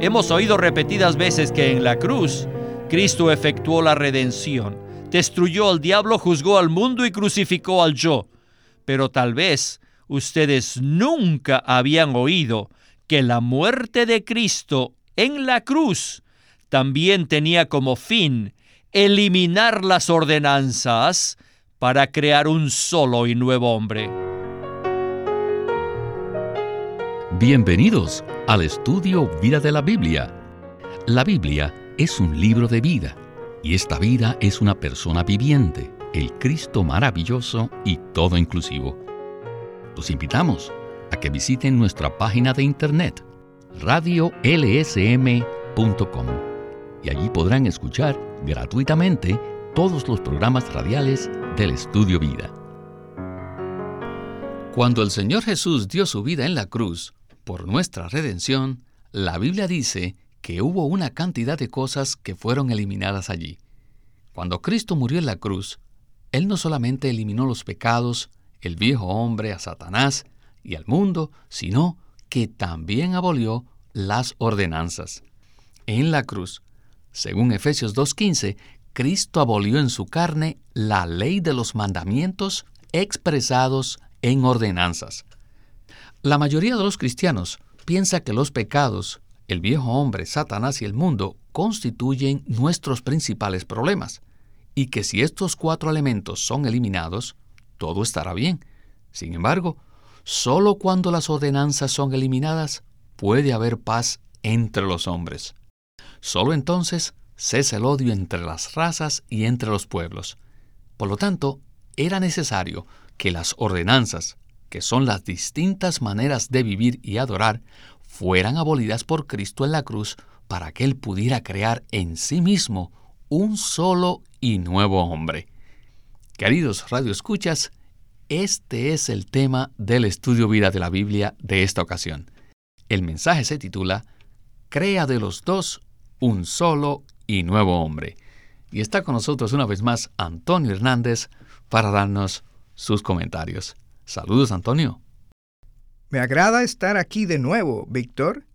Hemos oído repetidas veces que en la cruz Cristo efectuó la redención, destruyó al diablo, juzgó al mundo y crucificó al yo. Pero tal vez ustedes nunca habían oído que la muerte de Cristo en la cruz también tenía como fin eliminar las ordenanzas para crear un solo y nuevo hombre. Bienvenidos al estudio Vida de la Biblia. La Biblia es un libro de vida y esta vida es una persona viviente, el Cristo maravilloso y todo inclusivo. Los invitamos a que visiten nuestra página de internet radiolsm.com y allí podrán escuchar gratuitamente todos los programas radiales del Estudio Vida. Cuando el Señor Jesús dio su vida en la cruz por nuestra redención, la Biblia dice que hubo una cantidad de cosas que fueron eliminadas allí. Cuando Cristo murió en la cruz, Él no solamente eliminó los pecados, el viejo hombre, a Satanás y al mundo, sino que también abolió las ordenanzas. En la cruz, según Efesios 2.15, Cristo abolió en su carne la ley de los mandamientos expresados en ordenanzas. La mayoría de los cristianos piensa que los pecados, el viejo hombre, Satanás y el mundo constituyen nuestros principales problemas, y que si estos cuatro elementos son eliminados, todo estará bien. Sin embargo, solo cuando las ordenanzas son eliminadas puede haber paz entre los hombres. Solo entonces cesa el odio entre las razas y entre los pueblos. Por lo tanto, era necesario que las ordenanzas, que son las distintas maneras de vivir y adorar, fueran abolidas por Cristo en la cruz para que Él pudiera crear en sí mismo un solo y nuevo hombre. Queridos radioescuchas, este es el tema del estudio vida de la Biblia de esta ocasión. El mensaje se titula Crea de los dos un solo y nuevo hombre. Y está con nosotros una vez más Antonio Hernández para darnos sus comentarios. Saludos, Antonio. Me agrada estar aquí de nuevo, Víctor.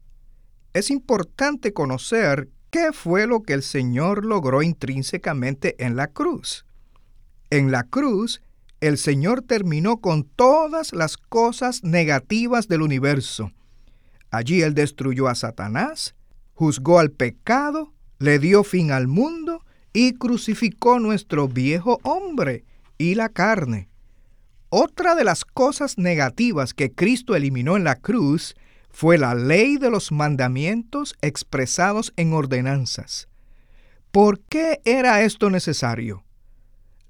Es importante conocer qué fue lo que el Señor logró intrínsecamente en la cruz. En la cruz, el Señor terminó con todas las cosas negativas del universo. Allí Él destruyó a Satanás, juzgó al pecado, le dio fin al mundo y crucificó nuestro viejo hombre y la carne. Otra de las cosas negativas que Cristo eliminó en la cruz fue la ley de los mandamientos expresados en ordenanzas. ¿Por qué era esto necesario?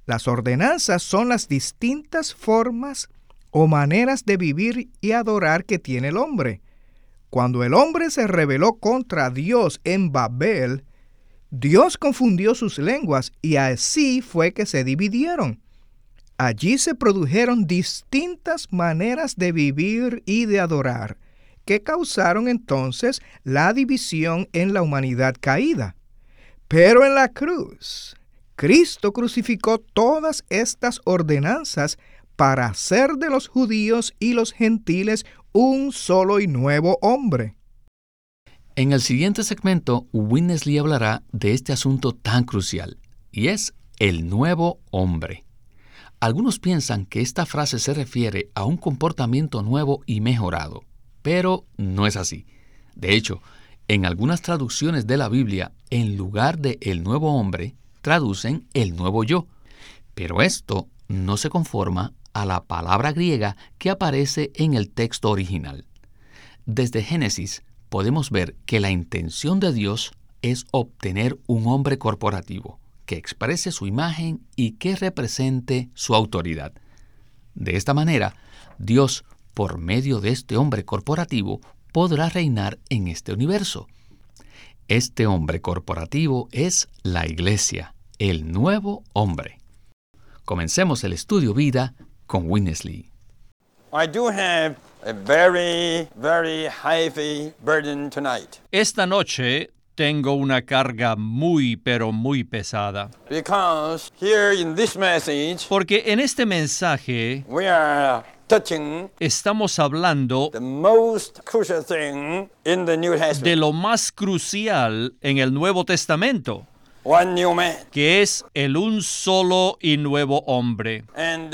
Las ordenanzas son las distintas formas o maneras de vivir y adorar que tiene el hombre. Cuando el hombre se rebeló contra Dios en Babel, Dios confundió sus lenguas y así fue que se dividieron. Allí se produjeron distintas maneras de vivir y de adorar, que causaron entonces la división en la humanidad caída. Pero en la cruz, Cristo crucificó todas estas ordenanzas para hacer de los judíos y los gentiles un solo y nuevo hombre. En el siguiente segmento, Winnesley hablará de este asunto tan crucial, y es el nuevo hombre. Algunos piensan que esta frase se refiere a un comportamiento nuevo y mejorado, pero no es así. De hecho, en algunas traducciones de la Biblia, en lugar de el nuevo hombre, traducen el nuevo yo. Pero esto no se conforma a la palabra griega que aparece en el texto original. Desde Génesis podemos ver que la intención de Dios es obtener un hombre corporativo que exprese su imagen y que represente su autoridad. De esta manera, Dios, por medio de este hombre corporativo, podrá reinar en este universo. Este hombre corporativo es la Iglesia, el nuevo hombre. Comencemos el estudio vida con Winnesley. Esta noche tengo una carga muy pero muy pesada. Because here in this message, Porque en este mensaje we are Estamos hablando de lo más crucial en el Nuevo Testamento, que es el un solo y nuevo hombre. Uh,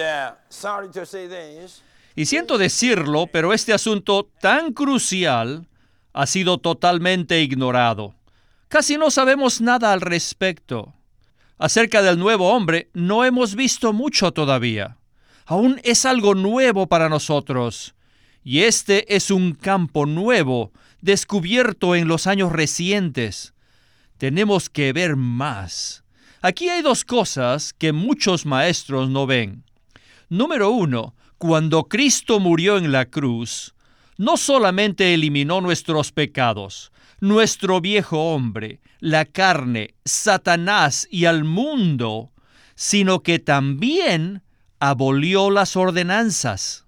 y siento decirlo, pero este asunto tan crucial ha sido totalmente ignorado. Casi no sabemos nada al respecto. Acerca del nuevo hombre no hemos visto mucho todavía aún es algo nuevo para nosotros. Y este es un campo nuevo, descubierto en los años recientes. Tenemos que ver más. Aquí hay dos cosas que muchos maestros no ven. Número uno, cuando Cristo murió en la cruz, no solamente eliminó nuestros pecados, nuestro viejo hombre, la carne, Satanás y al mundo, sino que también abolió las ordenanzas.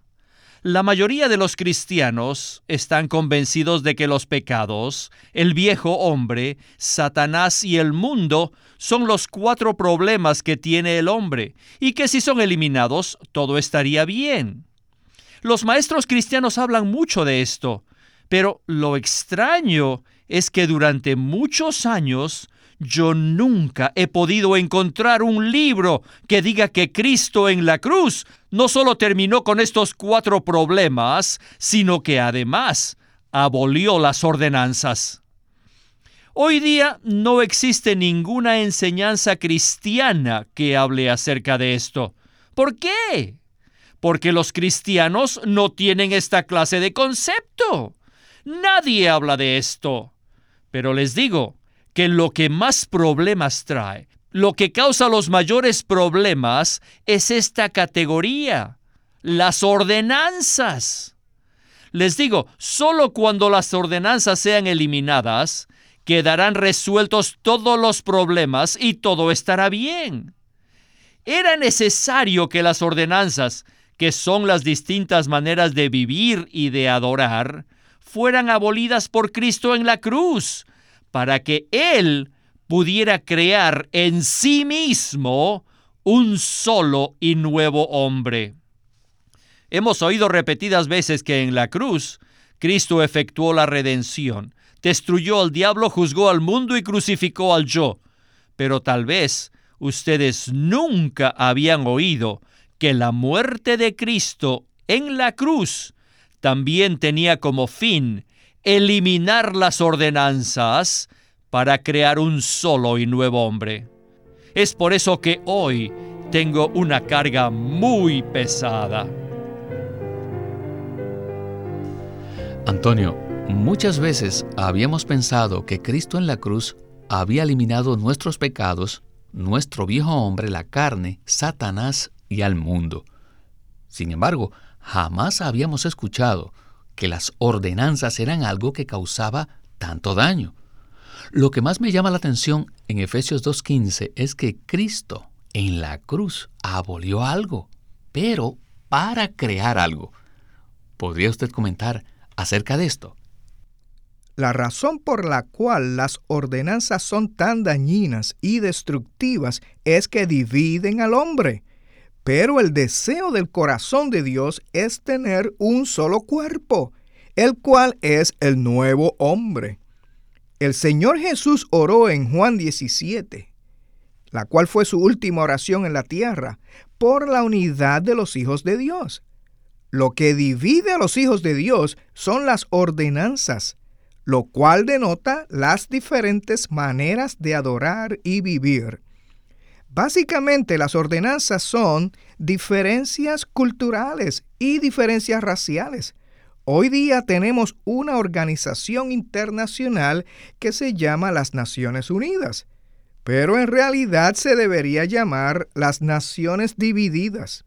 La mayoría de los cristianos están convencidos de que los pecados, el viejo hombre, Satanás y el mundo son los cuatro problemas que tiene el hombre, y que si son eliminados, todo estaría bien. Los maestros cristianos hablan mucho de esto, pero lo extraño es que durante muchos años yo nunca he podido encontrar un libro que diga que Cristo en la cruz no solo terminó con estos cuatro problemas, sino que además abolió las ordenanzas. Hoy día no existe ninguna enseñanza cristiana que hable acerca de esto. ¿Por qué? Porque los cristianos no tienen esta clase de concepto. Nadie habla de esto. Pero les digo, que lo que más problemas trae, lo que causa los mayores problemas es esta categoría, las ordenanzas. Les digo, solo cuando las ordenanzas sean eliminadas, quedarán resueltos todos los problemas y todo estará bien. Era necesario que las ordenanzas, que son las distintas maneras de vivir y de adorar, fueran abolidas por Cristo en la cruz, para que Él pudiera crear en sí mismo un solo y nuevo hombre. Hemos oído repetidas veces que en la cruz Cristo efectuó la redención, destruyó al diablo, juzgó al mundo y crucificó al yo. Pero tal vez ustedes nunca habían oído que la muerte de Cristo en la cruz también tenía como fin eliminar las ordenanzas para crear un solo y nuevo hombre. Es por eso que hoy tengo una carga muy pesada. Antonio, muchas veces habíamos pensado que Cristo en la cruz había eliminado nuestros pecados, nuestro viejo hombre, la carne, Satanás y al mundo. Sin embargo, jamás habíamos escuchado que las ordenanzas eran algo que causaba tanto daño. Lo que más me llama la atención en Efesios 2.15 es que Cristo en la cruz abolió algo, pero para crear algo. ¿Podría usted comentar acerca de esto? La razón por la cual las ordenanzas son tan dañinas y destructivas es que dividen al hombre. Pero el deseo del corazón de Dios es tener un solo cuerpo, el cual es el nuevo hombre. El Señor Jesús oró en Juan 17, la cual fue su última oración en la tierra, por la unidad de los hijos de Dios. Lo que divide a los hijos de Dios son las ordenanzas, lo cual denota las diferentes maneras de adorar y vivir. Básicamente las ordenanzas son diferencias culturales y diferencias raciales. Hoy día tenemos una organización internacional que se llama las Naciones Unidas, pero en realidad se debería llamar las Naciones Divididas.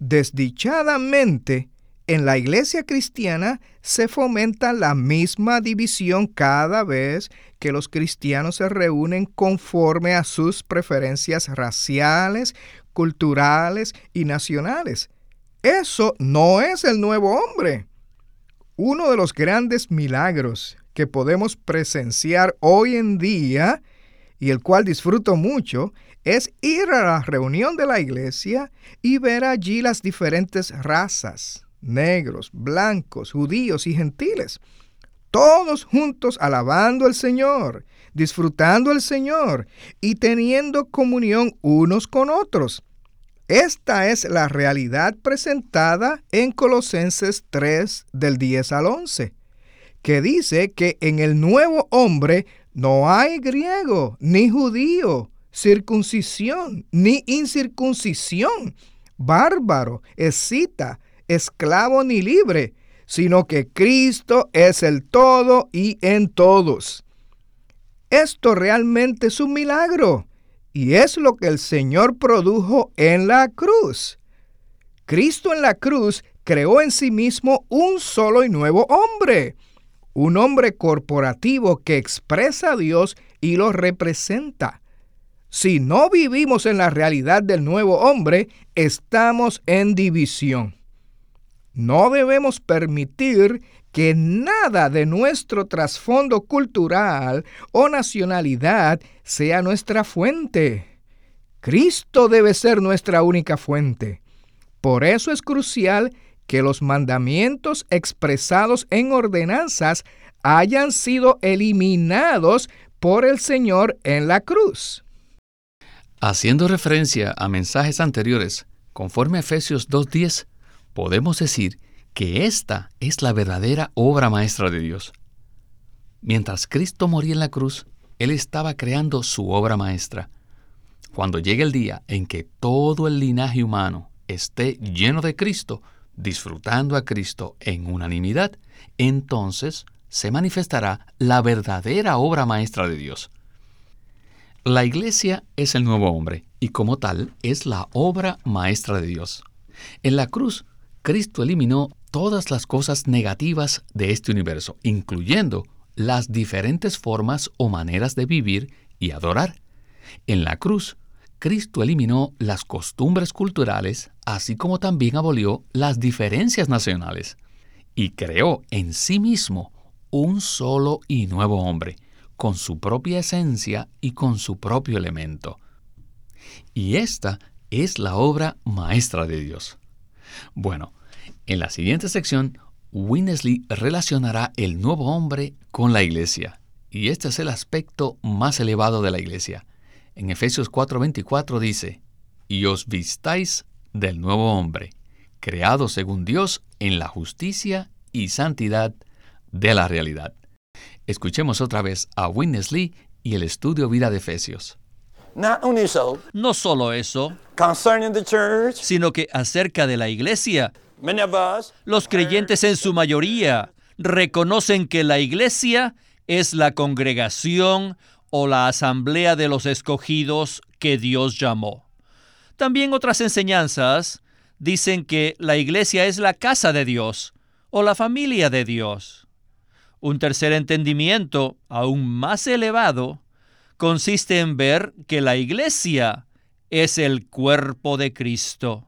Desdichadamente, en la iglesia cristiana se fomenta la misma división cada vez que los cristianos se reúnen conforme a sus preferencias raciales, culturales y nacionales. Eso no es el nuevo hombre. Uno de los grandes milagros que podemos presenciar hoy en día y el cual disfruto mucho, es ir a la reunión de la iglesia y ver allí las diferentes razas, negros, blancos, judíos y gentiles, todos juntos alabando al Señor, disfrutando al Señor y teniendo comunión unos con otros. Esta es la realidad presentada en Colosenses 3 del 10 al 11, que dice que en el nuevo hombre no hay griego ni judío, circuncisión ni incircuncisión, bárbaro, escita, esclavo ni libre, sino que Cristo es el todo y en todos. Esto realmente es un milagro y es lo que el Señor produjo en la cruz. Cristo en la cruz creó en sí mismo un solo y nuevo hombre, un hombre corporativo que expresa a Dios y lo representa. Si no vivimos en la realidad del nuevo hombre, estamos en división. No debemos permitir que nada de nuestro trasfondo cultural o nacionalidad sea nuestra fuente. Cristo debe ser nuestra única fuente. Por eso es crucial que los mandamientos expresados en ordenanzas hayan sido eliminados por el Señor en la cruz. Haciendo referencia a mensajes anteriores, conforme a Efesios 2.10, podemos decir que esta es la verdadera obra maestra de Dios. Mientras Cristo moría en la cruz, Él estaba creando su obra maestra. Cuando llegue el día en que todo el linaje humano esté lleno de Cristo, disfrutando a Cristo en unanimidad, entonces se manifestará la verdadera obra maestra de Dios. La iglesia es el nuevo hombre y como tal es la obra maestra de Dios. En la cruz, Cristo eliminó todas las cosas negativas de este universo, incluyendo las diferentes formas o maneras de vivir y adorar. En la cruz, Cristo eliminó las costumbres culturales, así como también abolió las diferencias nacionales, y creó en sí mismo un solo y nuevo hombre, con su propia esencia y con su propio elemento. Y esta es la obra maestra de Dios. Bueno, en la siguiente sección, Winnesley relacionará el nuevo hombre con la iglesia, y este es el aspecto más elevado de la iglesia. En Efesios 4:24 dice, y os vistáis del nuevo hombre, creado según Dios en la justicia y santidad de la realidad. Escuchemos otra vez a Winnesley y el estudio vida de Efesios. No solo eso, sino que acerca de la iglesia, los creyentes en su mayoría reconocen que la iglesia es la congregación o la asamblea de los escogidos que Dios llamó. También otras enseñanzas dicen que la iglesia es la casa de Dios o la familia de Dios. Un tercer entendimiento, aún más elevado, consiste en ver que la iglesia es el cuerpo de Cristo.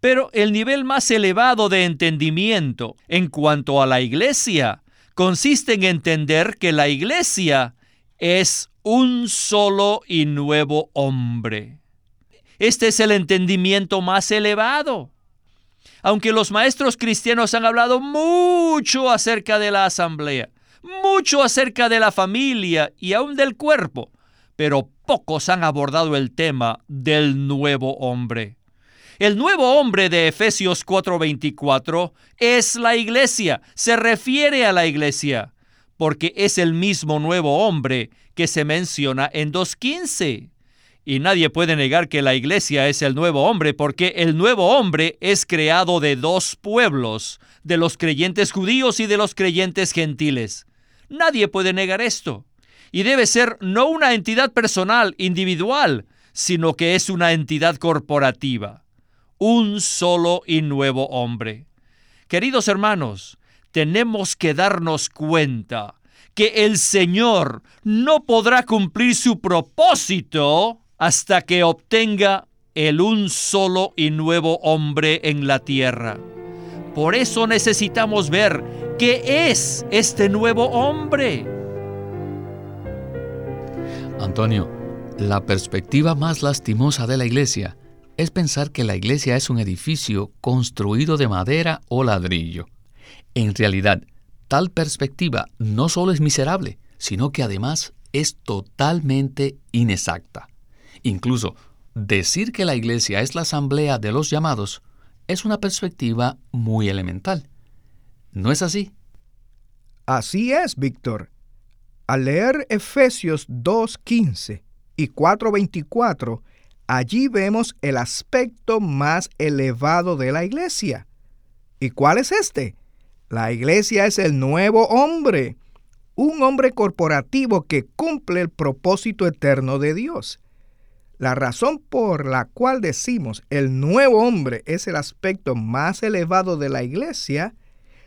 Pero el nivel más elevado de entendimiento en cuanto a la iglesia consiste en entender que la iglesia es un solo y nuevo hombre. Este es el entendimiento más elevado aunque los maestros cristianos han hablado mucho acerca de la asamblea, mucho acerca de la familia y aún del cuerpo, pero pocos han abordado el tema del nuevo hombre. El nuevo hombre de Efesios 4:24 es la iglesia, se refiere a la iglesia, porque es el mismo nuevo hombre que se menciona en 2.15. Y nadie puede negar que la iglesia es el nuevo hombre, porque el nuevo hombre es creado de dos pueblos, de los creyentes judíos y de los creyentes gentiles. Nadie puede negar esto. Y debe ser no una entidad personal, individual, sino que es una entidad corporativa. Un solo y nuevo hombre. Queridos hermanos, tenemos que darnos cuenta que el Señor no podrá cumplir su propósito hasta que obtenga el un solo y nuevo hombre en la tierra. Por eso necesitamos ver qué es este nuevo hombre. Antonio, la perspectiva más lastimosa de la iglesia es pensar que la iglesia es un edificio construido de madera o ladrillo. En realidad, tal perspectiva no solo es miserable, sino que además es totalmente inexacta. Incluso decir que la iglesia es la asamblea de los llamados es una perspectiva muy elemental. ¿No es así? Así es, Víctor. Al leer Efesios 2.15 y 4.24, allí vemos el aspecto más elevado de la iglesia. ¿Y cuál es este? La iglesia es el nuevo hombre, un hombre corporativo que cumple el propósito eterno de Dios. La razón por la cual decimos el nuevo hombre es el aspecto más elevado de la iglesia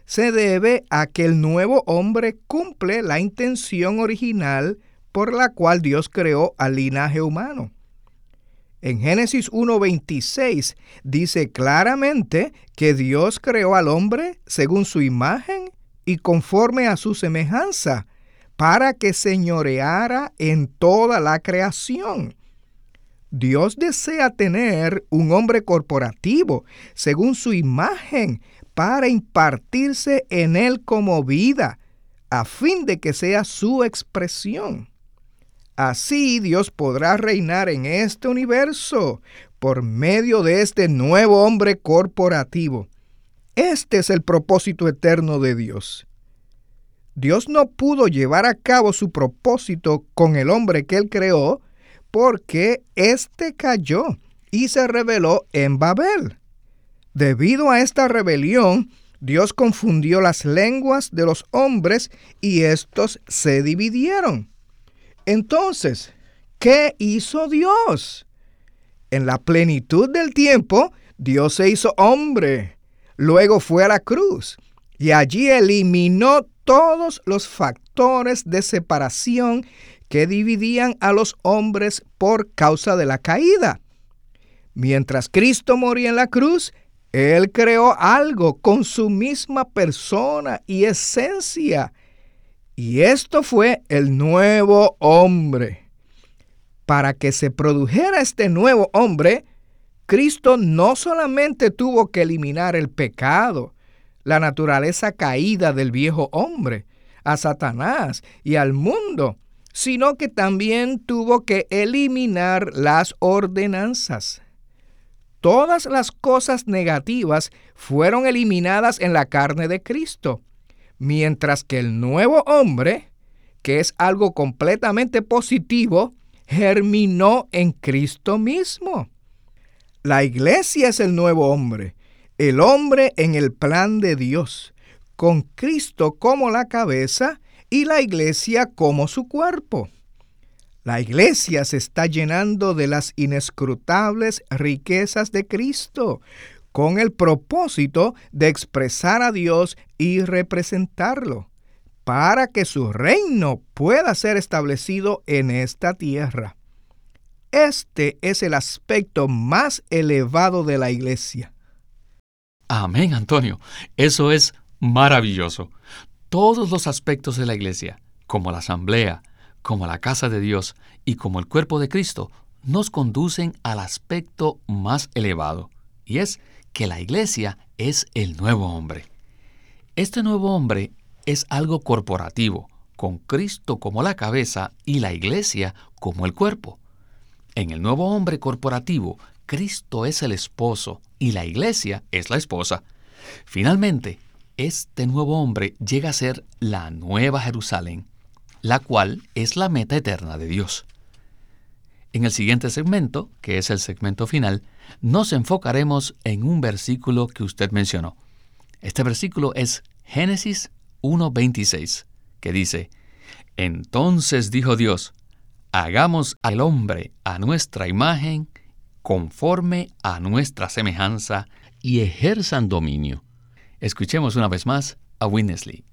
se debe a que el nuevo hombre cumple la intención original por la cual Dios creó al linaje humano. En Génesis 1.26 dice claramente que Dios creó al hombre según su imagen y conforme a su semejanza, para que señoreara en toda la creación. Dios desea tener un hombre corporativo según su imagen para impartirse en él como vida, a fin de que sea su expresión. Así Dios podrá reinar en este universo por medio de este nuevo hombre corporativo. Este es el propósito eterno de Dios. Dios no pudo llevar a cabo su propósito con el hombre que él creó porque éste cayó y se rebeló en Babel. Debido a esta rebelión, Dios confundió las lenguas de los hombres y éstos se dividieron. Entonces, ¿qué hizo Dios? En la plenitud del tiempo, Dios se hizo hombre. Luego fue a la cruz y allí eliminó todos los factores de separación que dividían a los hombres por causa de la caída. Mientras Cristo moría en la cruz, Él creó algo con su misma persona y esencia. Y esto fue el nuevo hombre. Para que se produjera este nuevo hombre, Cristo no solamente tuvo que eliminar el pecado, la naturaleza caída del viejo hombre, a Satanás y al mundo, sino que también tuvo que eliminar las ordenanzas. Todas las cosas negativas fueron eliminadas en la carne de Cristo, mientras que el nuevo hombre, que es algo completamente positivo, germinó en Cristo mismo. La iglesia es el nuevo hombre, el hombre en el plan de Dios, con Cristo como la cabeza y la iglesia como su cuerpo. La iglesia se está llenando de las inescrutables riquezas de Cristo, con el propósito de expresar a Dios y representarlo, para que su reino pueda ser establecido en esta tierra. Este es el aspecto más elevado de la iglesia. Amén, Antonio. Eso es maravilloso todos los aspectos de la iglesia, como la asamblea, como la casa de Dios y como el cuerpo de Cristo, nos conducen al aspecto más elevado, y es que la iglesia es el nuevo hombre. Este nuevo hombre es algo corporativo, con Cristo como la cabeza y la iglesia como el cuerpo. En el nuevo hombre corporativo, Cristo es el esposo y la iglesia es la esposa. Finalmente, este nuevo hombre llega a ser la nueva Jerusalén, la cual es la meta eterna de Dios. En el siguiente segmento, que es el segmento final, nos enfocaremos en un versículo que usted mencionó. Este versículo es Génesis 1.26, que dice, Entonces dijo Dios, hagamos al hombre a nuestra imagen, conforme a nuestra semejanza, y ejerzan dominio. Escuchemos una vez más a Winnesley.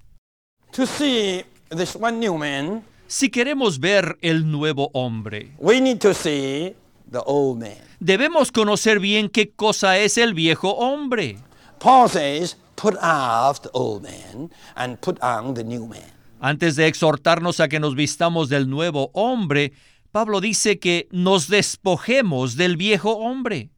Si queremos ver el nuevo hombre, debemos conocer bien qué cosa es el viejo hombre. Antes de exhortarnos a que nos vistamos del nuevo hombre, Pablo dice que nos despojemos del viejo hombre.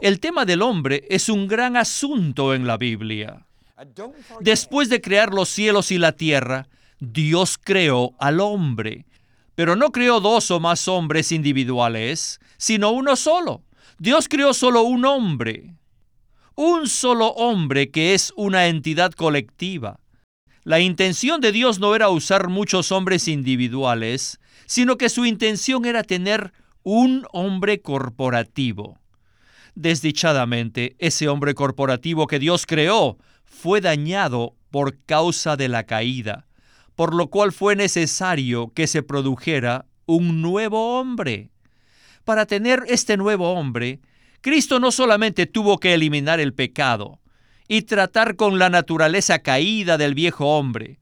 El tema del hombre es un gran asunto en la Biblia. Después de crear los cielos y la tierra, Dios creó al hombre, pero no creó dos o más hombres individuales, sino uno solo. Dios creó solo un hombre, un solo hombre que es una entidad colectiva. La intención de Dios no era usar muchos hombres individuales, sino que su intención era tener un hombre corporativo. Desdichadamente, ese hombre corporativo que Dios creó fue dañado por causa de la caída, por lo cual fue necesario que se produjera un nuevo hombre. Para tener este nuevo hombre, Cristo no solamente tuvo que eliminar el pecado y tratar con la naturaleza caída del viejo hombre,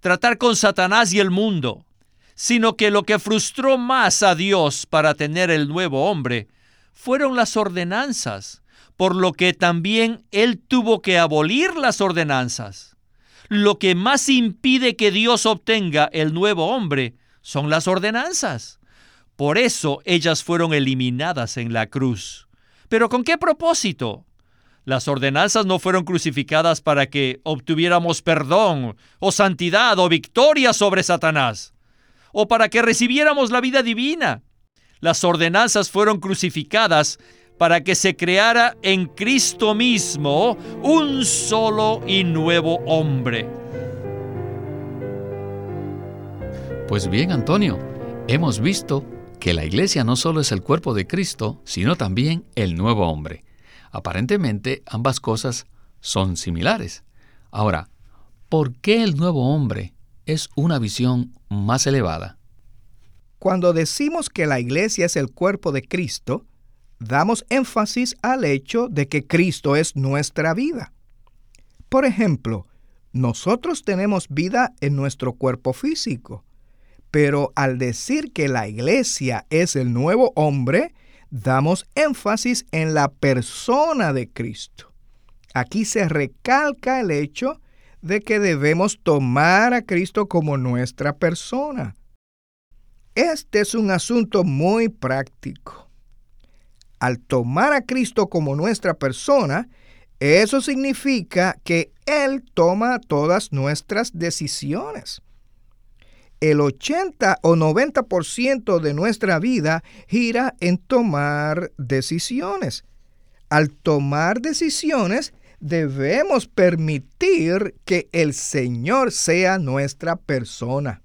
tratar con Satanás y el mundo, sino que lo que frustró más a Dios para tener el nuevo hombre fueron las ordenanzas, por lo que también Él tuvo que abolir las ordenanzas. Lo que más impide que Dios obtenga el nuevo hombre son las ordenanzas. Por eso ellas fueron eliminadas en la cruz. ¿Pero con qué propósito? Las ordenanzas no fueron crucificadas para que obtuviéramos perdón o santidad o victoria sobre Satanás, o para que recibiéramos la vida divina. Las ordenanzas fueron crucificadas para que se creara en Cristo mismo un solo y nuevo hombre. Pues bien, Antonio, hemos visto que la iglesia no solo es el cuerpo de Cristo, sino también el nuevo hombre. Aparentemente ambas cosas son similares. Ahora, ¿por qué el nuevo hombre es una visión más elevada? Cuando decimos que la iglesia es el cuerpo de Cristo, damos énfasis al hecho de que Cristo es nuestra vida. Por ejemplo, nosotros tenemos vida en nuestro cuerpo físico, pero al decir que la iglesia es el nuevo hombre, damos énfasis en la persona de Cristo. Aquí se recalca el hecho de que debemos tomar a Cristo como nuestra persona. Este es un asunto muy práctico. Al tomar a Cristo como nuestra persona, eso significa que Él toma todas nuestras decisiones el 80 o 90% de nuestra vida gira en tomar decisiones. Al tomar decisiones, debemos permitir que el Señor sea nuestra persona.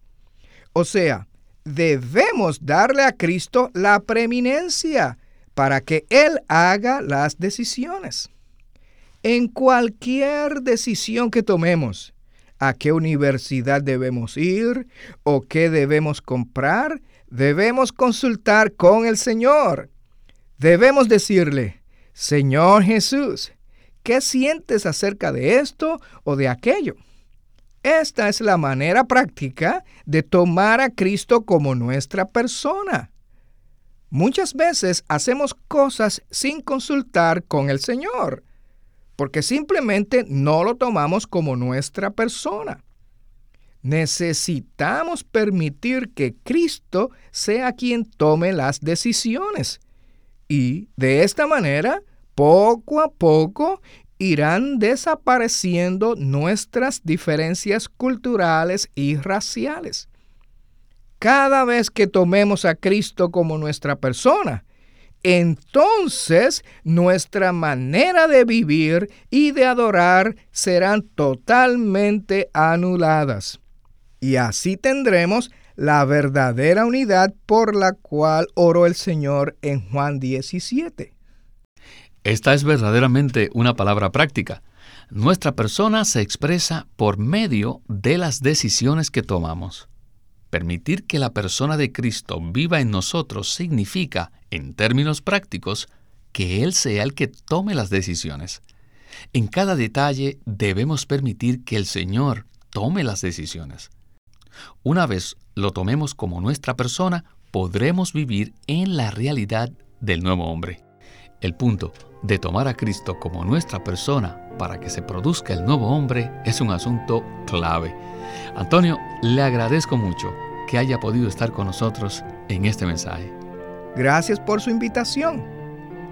O sea, debemos darle a Cristo la preeminencia para que Él haga las decisiones. En cualquier decisión que tomemos, a qué universidad debemos ir o qué debemos comprar, debemos consultar con el Señor. Debemos decirle, Señor Jesús, ¿qué sientes acerca de esto o de aquello? Esta es la manera práctica de tomar a Cristo como nuestra persona. Muchas veces hacemos cosas sin consultar con el Señor porque simplemente no lo tomamos como nuestra persona. Necesitamos permitir que Cristo sea quien tome las decisiones. Y de esta manera, poco a poco, irán desapareciendo nuestras diferencias culturales y raciales. Cada vez que tomemos a Cristo como nuestra persona, entonces nuestra manera de vivir y de adorar serán totalmente anuladas. Y así tendremos la verdadera unidad por la cual oró el Señor en Juan 17. Esta es verdaderamente una palabra práctica. Nuestra persona se expresa por medio de las decisiones que tomamos. Permitir que la persona de Cristo viva en nosotros significa, en términos prácticos, que Él sea el que tome las decisiones. En cada detalle debemos permitir que el Señor tome las decisiones. Una vez lo tomemos como nuestra persona, podremos vivir en la realidad del nuevo hombre. El punto de tomar a Cristo como nuestra persona para que se produzca el nuevo hombre es un asunto clave. Antonio, Le agradezco mucho que haya podido estar con nosotros en este mensaje. Gracias por su invitación.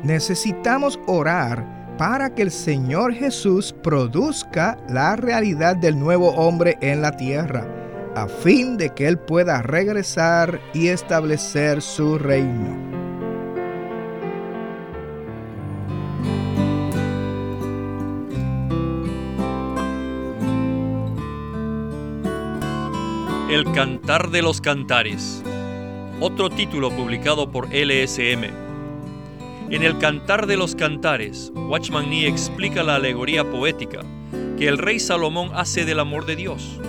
Necesitamos orar para que el Señor Jesús produzca la realidad del nuevo hombre en la tierra, a fin de que Él pueda regresar y establecer su reino. El Cantar de los Cantares, otro título publicado por LSM. En el Cantar de los Cantares, Watchman Nee explica la alegoría poética que el rey Salomón hace del amor de Dios.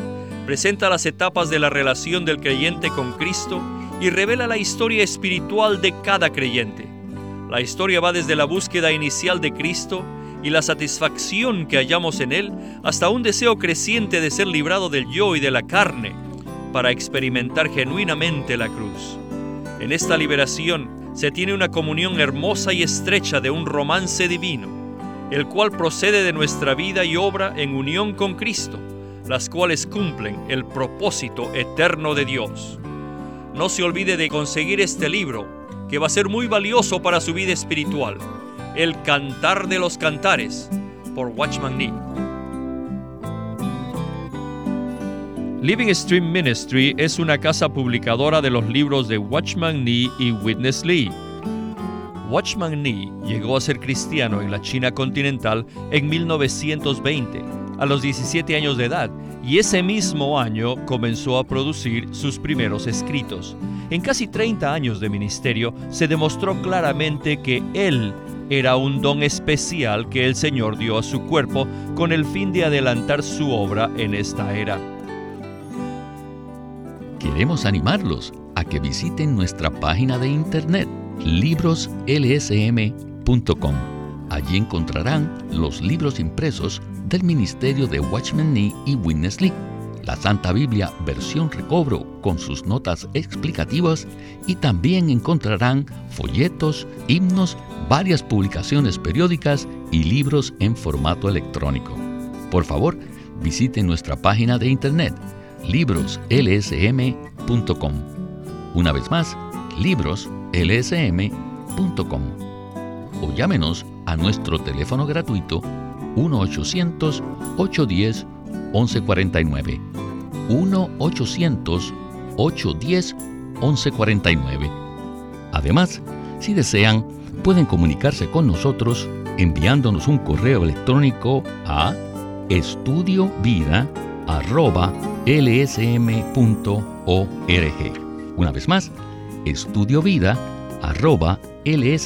Presenta las etapas de la relación del creyente con Cristo y revela la historia espiritual de cada creyente. La historia va desde la búsqueda inicial de Cristo y la satisfacción que hallamos en Él hasta un deseo creciente de ser librado del yo y de la carne para experimentar genuinamente la cruz. En esta liberación se tiene una comunión hermosa y estrecha de un romance divino, el cual procede de nuestra vida y obra en unión con Cristo, las cuales cumplen el propósito eterno de Dios. No se olvide de conseguir este libro, que va a ser muy valioso para su vida espiritual, El Cantar de los Cantares, por Watchman Nee. Living Stream Ministry es una casa publicadora de los libros de Watchman Nee y Witness Lee. Watchman Nee llegó a ser cristiano en la China continental en 1920, a los 17 años de edad, y ese mismo año comenzó a producir sus primeros escritos. En casi 30 años de ministerio se demostró claramente que él era un don especial que el Señor dio a su cuerpo con el fin de adelantar su obra en esta era. Queremos animarlos a que visiten nuestra página de internet libroslsm.com. Allí encontrarán los libros impresos del Ministerio de Watchman Nee y Witness Lee, la Santa Biblia versión recobro con sus notas explicativas y también encontrarán folletos, himnos, varias publicaciones periódicas y libros en formato electrónico. Por favor, visiten nuestra página de internet libroslsm.com. Una vez más, libroslsm.com. O llámenos a nuestro teléfono gratuito 1-800-810-1149. 1-800-810-1149. Además, si desean, pueden comunicarse con nosotros enviándonos un correo electrónico a estudiovida.com Una vez más, estudiovida arroba lsm.org.